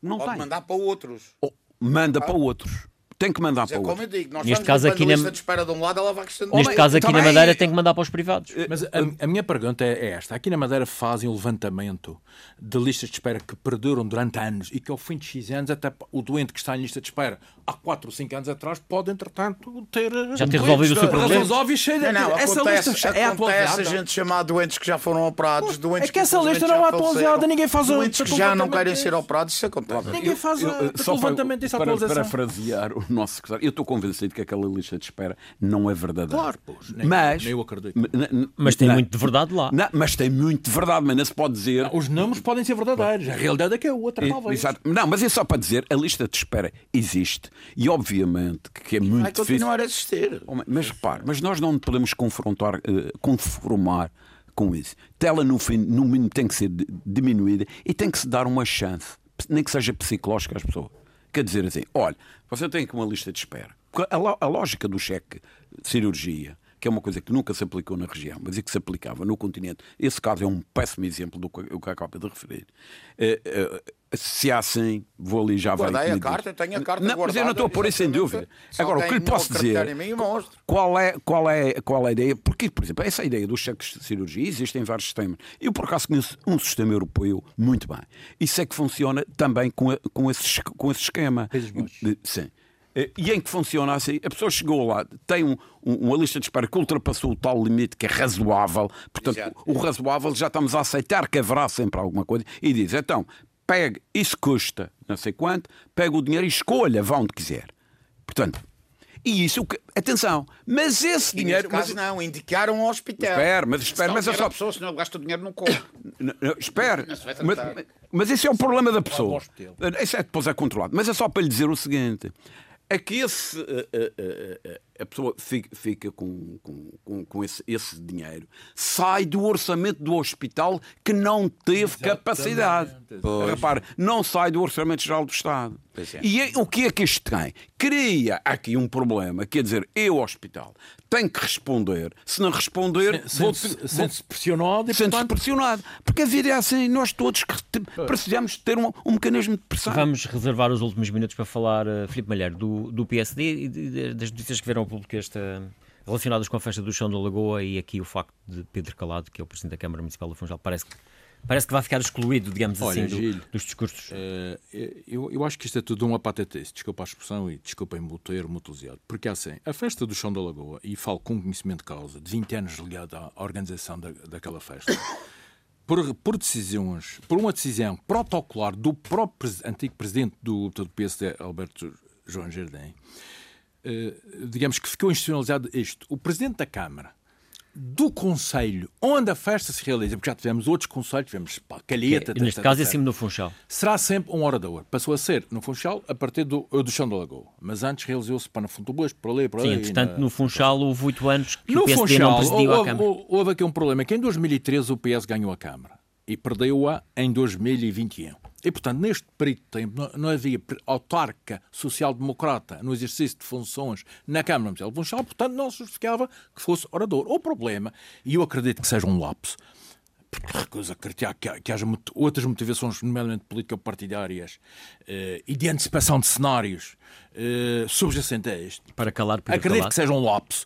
não Pode tem. mandar para outros. Ou manda ah. para outros tem que mandar para o outro. Digo, neste caso aqui na de espera de um lado, ela vai Neste caso aqui na Madeira tem que mandar para os privados. Eh, Mas a, a, minha pergunta é esta: aqui na Madeira fazem o levantamento de listas de espera que perduram durante anos e que ao fim de X anos até o doente que está em lista de espera há 4 ou 5 anos atrás pode entretanto ter já ter resolvido o seu problema. Resolve não, não, essa acontece, lista é atualizada. a gente chamar doentes que já foram operados, doentes é que, essa lista não é atualizada, ninguém faz doentes que já não querem ser operados, isso acontece. Ninguém faz o levantamento dessa atualização. Para frasear o nosso secretário. Eu estou convencido que aquela lista de espera não é verdadeira. Claro, pois, nem, mas, nem eu acredito. Mas tem não, muito de verdade lá. Não, mas tem muito de verdade, mas não se pode dizer. Não, os números podem ser verdadeiros, a realidade é que é outra, talvez. Exato. Não, mas é só para dizer, a lista de espera existe e obviamente que é muito vai difícil. continuar a existir. Mas repare, mas nós não podemos confrontar, uh, conformar com isso. Ela, no fim, no mínimo, tem que ser diminuída e tem que se dar uma chance, nem que seja psicológica às pessoas. Quer dizer assim, olha, você tem aqui uma lista de espera. A, lógica do cheque de cirurgia, que é uma coisa que nunca se aplicou na região, mas e que se aplicava no continente. Esse caso é um péssimo exemplo do que eu acabo de referir. Se há assim, vou ali já Guardei vai. a carta, tenho a carta não, guardada. Mas eu não estou a pôr isso em dúvida. Agora, o que lhe posso dizer. Qual é, qual, é, qual é a ideia? Porque, por exemplo, essa ideia dos cheques de cirurgia existem vários sistemas. Eu, por acaso, conheço um sistema europeu muito bem. Isso é que funciona também com, com, esse, com esse esquema. Sim. Eh, e em que funciona assim? A pessoa chegou lá, tem um, um, uma lista de espera que ultrapassou o tal limite que é razoável, portanto, Exato. o razoável já estamos a aceitar que haverá sempre alguma coisa, e diz: então, pegue, isso custa não sei quanto, pega o dinheiro e escolha, vá onde quiser. Portanto, e isso, atenção, mas esse e dinheiro. Caso mas, não, indicaram um hospital. Espera, mas espera, mas é só. pessoa, senão gasta o dinheiro no corpo. Espera, mas, mas esse é o problema da pessoa. Isso é depois é controlado. Mas é só para lhe dizer o seguinte: é que esse, uh, uh, uh, a pessoa fica, fica com, com, com esse, esse, dinheiro, sai do orçamento do hospital que não teve Exatamente. capacidade. Pois. Repare, não sai do orçamento geral do Estado. É. E é, o que é que isto tem? Cria aqui um problema, quer dizer, eu, hospital, tenho que responder. Se não responder, sente-se vou... pressionado e, sente portanto... pressionado. Porque a vida é assim, nós todos precisamos ter um, um, mecanismo de pressão. Vamos reservar os últimos minutos para falar, uh, Filipe Malheiro, do, do PSD e das notícias que vieram ao público esta relacionadas com a festa do chão da Lagoa e aqui o facto de Pedro Calado, que é o Presidente da Câmara Municipal do Funchal, parece que Parece que vai ficar excluído, digamos Olha, assim, do, dos discursos. Uh, eu, eu acho que isto é tudo uma patatese, desculpa a expressão e desculpem-me o termo utilizado. Porque assim, a festa do Chão da Lagoa, e falo com conhecimento de causa, de 20 anos ligado à organização da, daquela festa, por, por, decisões, por uma decisão protocolar do próprio antigo presidente do, do PSD, Alberto João Jardim, uh, digamos que ficou institucionalizado isto. O presidente da Câmara do Conselho onde a festa se realiza, porque já tivemos outros conselhos, tivemos pá, Calheta... É, neste caso é acima do Funchal. Será sempre um orador. Passou a ser no Funchal a partir do, do Chão da Lagoa. Mas antes realizou-se para no Fundo Boas, por ali, por ali... Sim, portanto, na... no Funchal houve oito anos que no o PSD Funchal, não presidiu houve, a Câmara. Houve, houve aqui um problema, que em 2013 o PS ganhou a Câmara e perdeu-a em 2021. E, portanto, neste período de tempo não, havia autarca social-democrata no exercício de funções na Câmara Municipal de Funchal, portanto, não se justificava que fosse orador. O problema, e eu acredito que seja um lapso, porque recuso acreditar que, que haja outras motivações, nomeadamente político-partidárias eh, e de antecipação de cenários eh, subjacentes a este. Para calar Pedro Acredito que seja um lapso.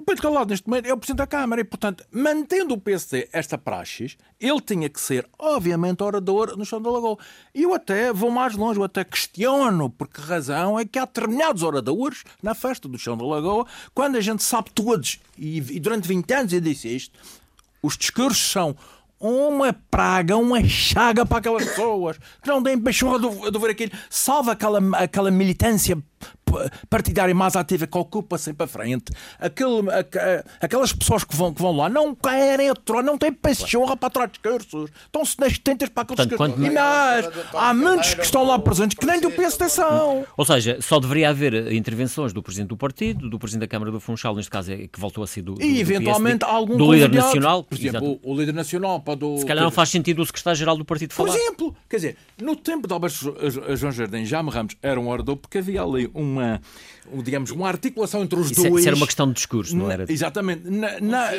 O Pedro Calado, neste momento, é o Presidente da Câmara e, portanto, mantendo o PSD esta praxis, ele tinha que ser, obviamente, orador no chão da Lagoa. E eu até vou mais longe, eu até questiono por que razão é que há determinados oradores na festa do chão da Lagoa, quando a gente sabe todos, e, e durante 20 anos eu disse isto, os discursos são uma praga, uma chaga para aquelas pessoas que não têm pachorra de, de ver aquilo. Salva aquela, aquela militância partidária mais ativa que ocupa sempre a frente, aquele, aquelas pessoas que vão, que vão lá não querem aturar, não têm pachorra para aturar discursos, estão-se nas tentas para aqueles discursos. Quando... E mais, há muitos que estão lá presentes que nem do PSD são. Ou seja, só deveria haver intervenções do Presidente do Partido, do Presidente da Câmara do Funchal, neste caso é que voltou a ser do, do E eventualmente do algum do líder nacional. Por exemplo, o, o, líder nacional pode. Se calhar não faz sentido o secretário-geral do partido falar. Por exemplo, quer dizer, no tempo de Alberto João Jardim, já Ramos era um orador porque havia ali uma digamos, uma articulação entre os isso, dois. Isso era uma questão de discurso, não era? Exatamente. Na, na,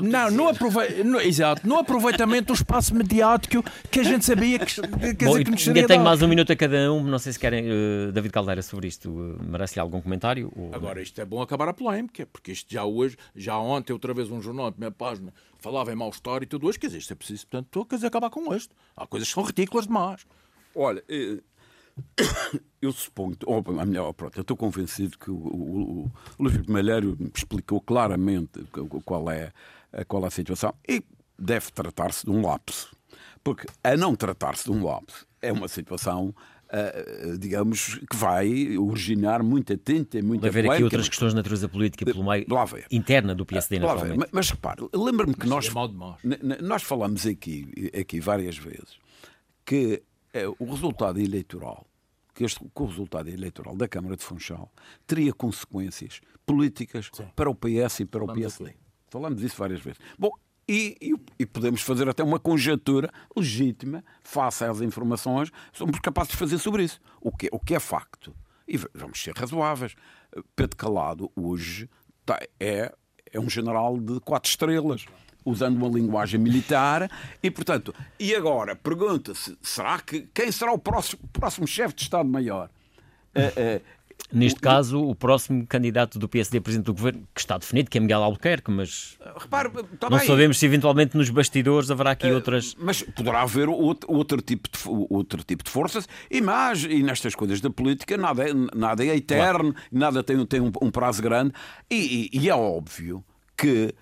não, no, aprove... no, exato, no aproveitamento do espaço mediático que a gente sabia que, que, Bom, que nos seria Ainda tenho mais um minuto a cada um, não sei se querem, uh, David Caldeira, sobre isto, uh, merece-lhe algum comentário? Ou... Agora, isto é bom acabar a polémica, porque isto já hoje, já ontem, outra vez um jornal, minha página, falava em mau história e tudo hoje, quer dizer, isto é preciso, portanto, quer dizer, acabar com isto. Há coisas que são ridículas demais. Olha, eh, eu suponho, ou melhor, pronto, eu estou convencido que o, o, o Luís Malheiro explicou claramente qual é, qual é a situação e deve tratar-se de um lapso. Porque a não tratar-se de um lapso é uma situação Uh, digamos, que vai originar muita tinta e muita Deve haver aqui outras questões de natureza política pelo meio interna do PSD, uh, naturalmente. Mas, mas repare, lembra-me que nós, nós falamos aqui, aqui várias vezes que uh, o resultado eleitoral que, este, que o resultado eleitoral da Câmara de Funchal teria consequências políticas Sim. para o PS e para Falamos o PSD. Aqui. Falamos disso várias vezes. Bom, e, e, e, podemos fazer até uma conjectura legítima, face às informações, somos capazes de fazer sobre isso. O que, o que é facto. E vamos ser razoáveis. Pedro Calado, hoje, tá, é, é um general de quatro estrelas usando uma linguagem militar, e portanto, e agora pergunta-se: será que quem será o próximo, próximo chefe de Estado-Maior? Uh, uh, Neste o, caso, o próximo candidato do PSD a presidente do governo, que está definido, que é Miguel Albuquerque, mas Repare, tá não bem. sabemos se eventualmente nos bastidores haverá aqui uh, outras. Mas poderá haver outro, outro, tipo de, outro tipo de forças e mais, e nestas coisas da política nada é, nada é eterno, claro. nada tem, tem um, um prazo grande, e, e, e é óbvio que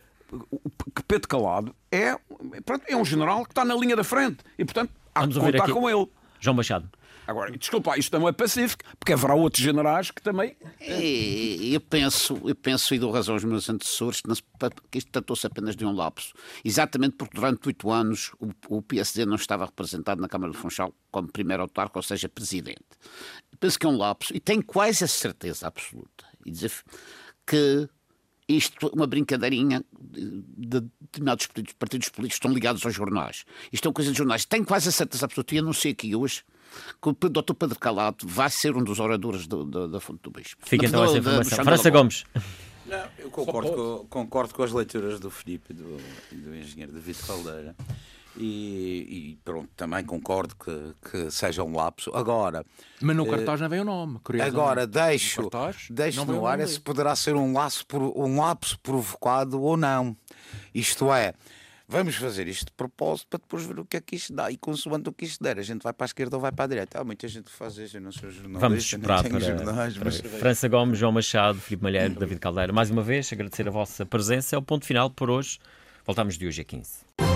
que Pedro Calado é, pronto, é um general que está na linha da frente e, portanto, há Vamos que contar aqui. com ele. João Machado. Agora, desculpa, isto não é pacífico, porque haverá outros generais que também. E, eu penso, eu penso e dou razão aos meus antecessores que isto tratou-se apenas de um lapso. Exatamente porque durante oito anos o, o, PSD não estava representado na Câmara de Funchal como primeiro autarca, ou seja, presidente. penso que é um lapso e tenho quase a certeza absoluta e dizer que isto uma brincadeirinha de determinados partidos políticos estão ligados aos jornais. Isto é uma coisa de jornais. Tenho quase a certeza absoluta, e anunciei aqui hoje, que o Dr. Pedro Calado vai ser um dos oradores do, do, da Fonte do Bispo. Fica então essa informação. França Gomes. Não, eu concordo com, concordo com as leituras do Filipe e do, do engenheiro David Caldeira. E, e, pronto, também concordo que, que seja um lapso. Agora. Mas no eh, cartaz não vem o nome, Agora, deixo, no, deixo no ar se poderá ser um, laço, um lapso provocado ou não. Isto é, vamos fazer isto de propósito para depois ver o que é que isto dá. E consoante o que isto der, a gente vai para a esquerda ou vai para a direita. Há muita gente que faz isso, eu não sou jornalista. Vamos esperar para, jornais, mas... França Gomes, João Machado, Filipe Malheiro, David Caldeira. Mais uma vez, agradecer a vossa presença. É o ponto final por hoje. Voltamos de hoje a 15.